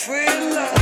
free love.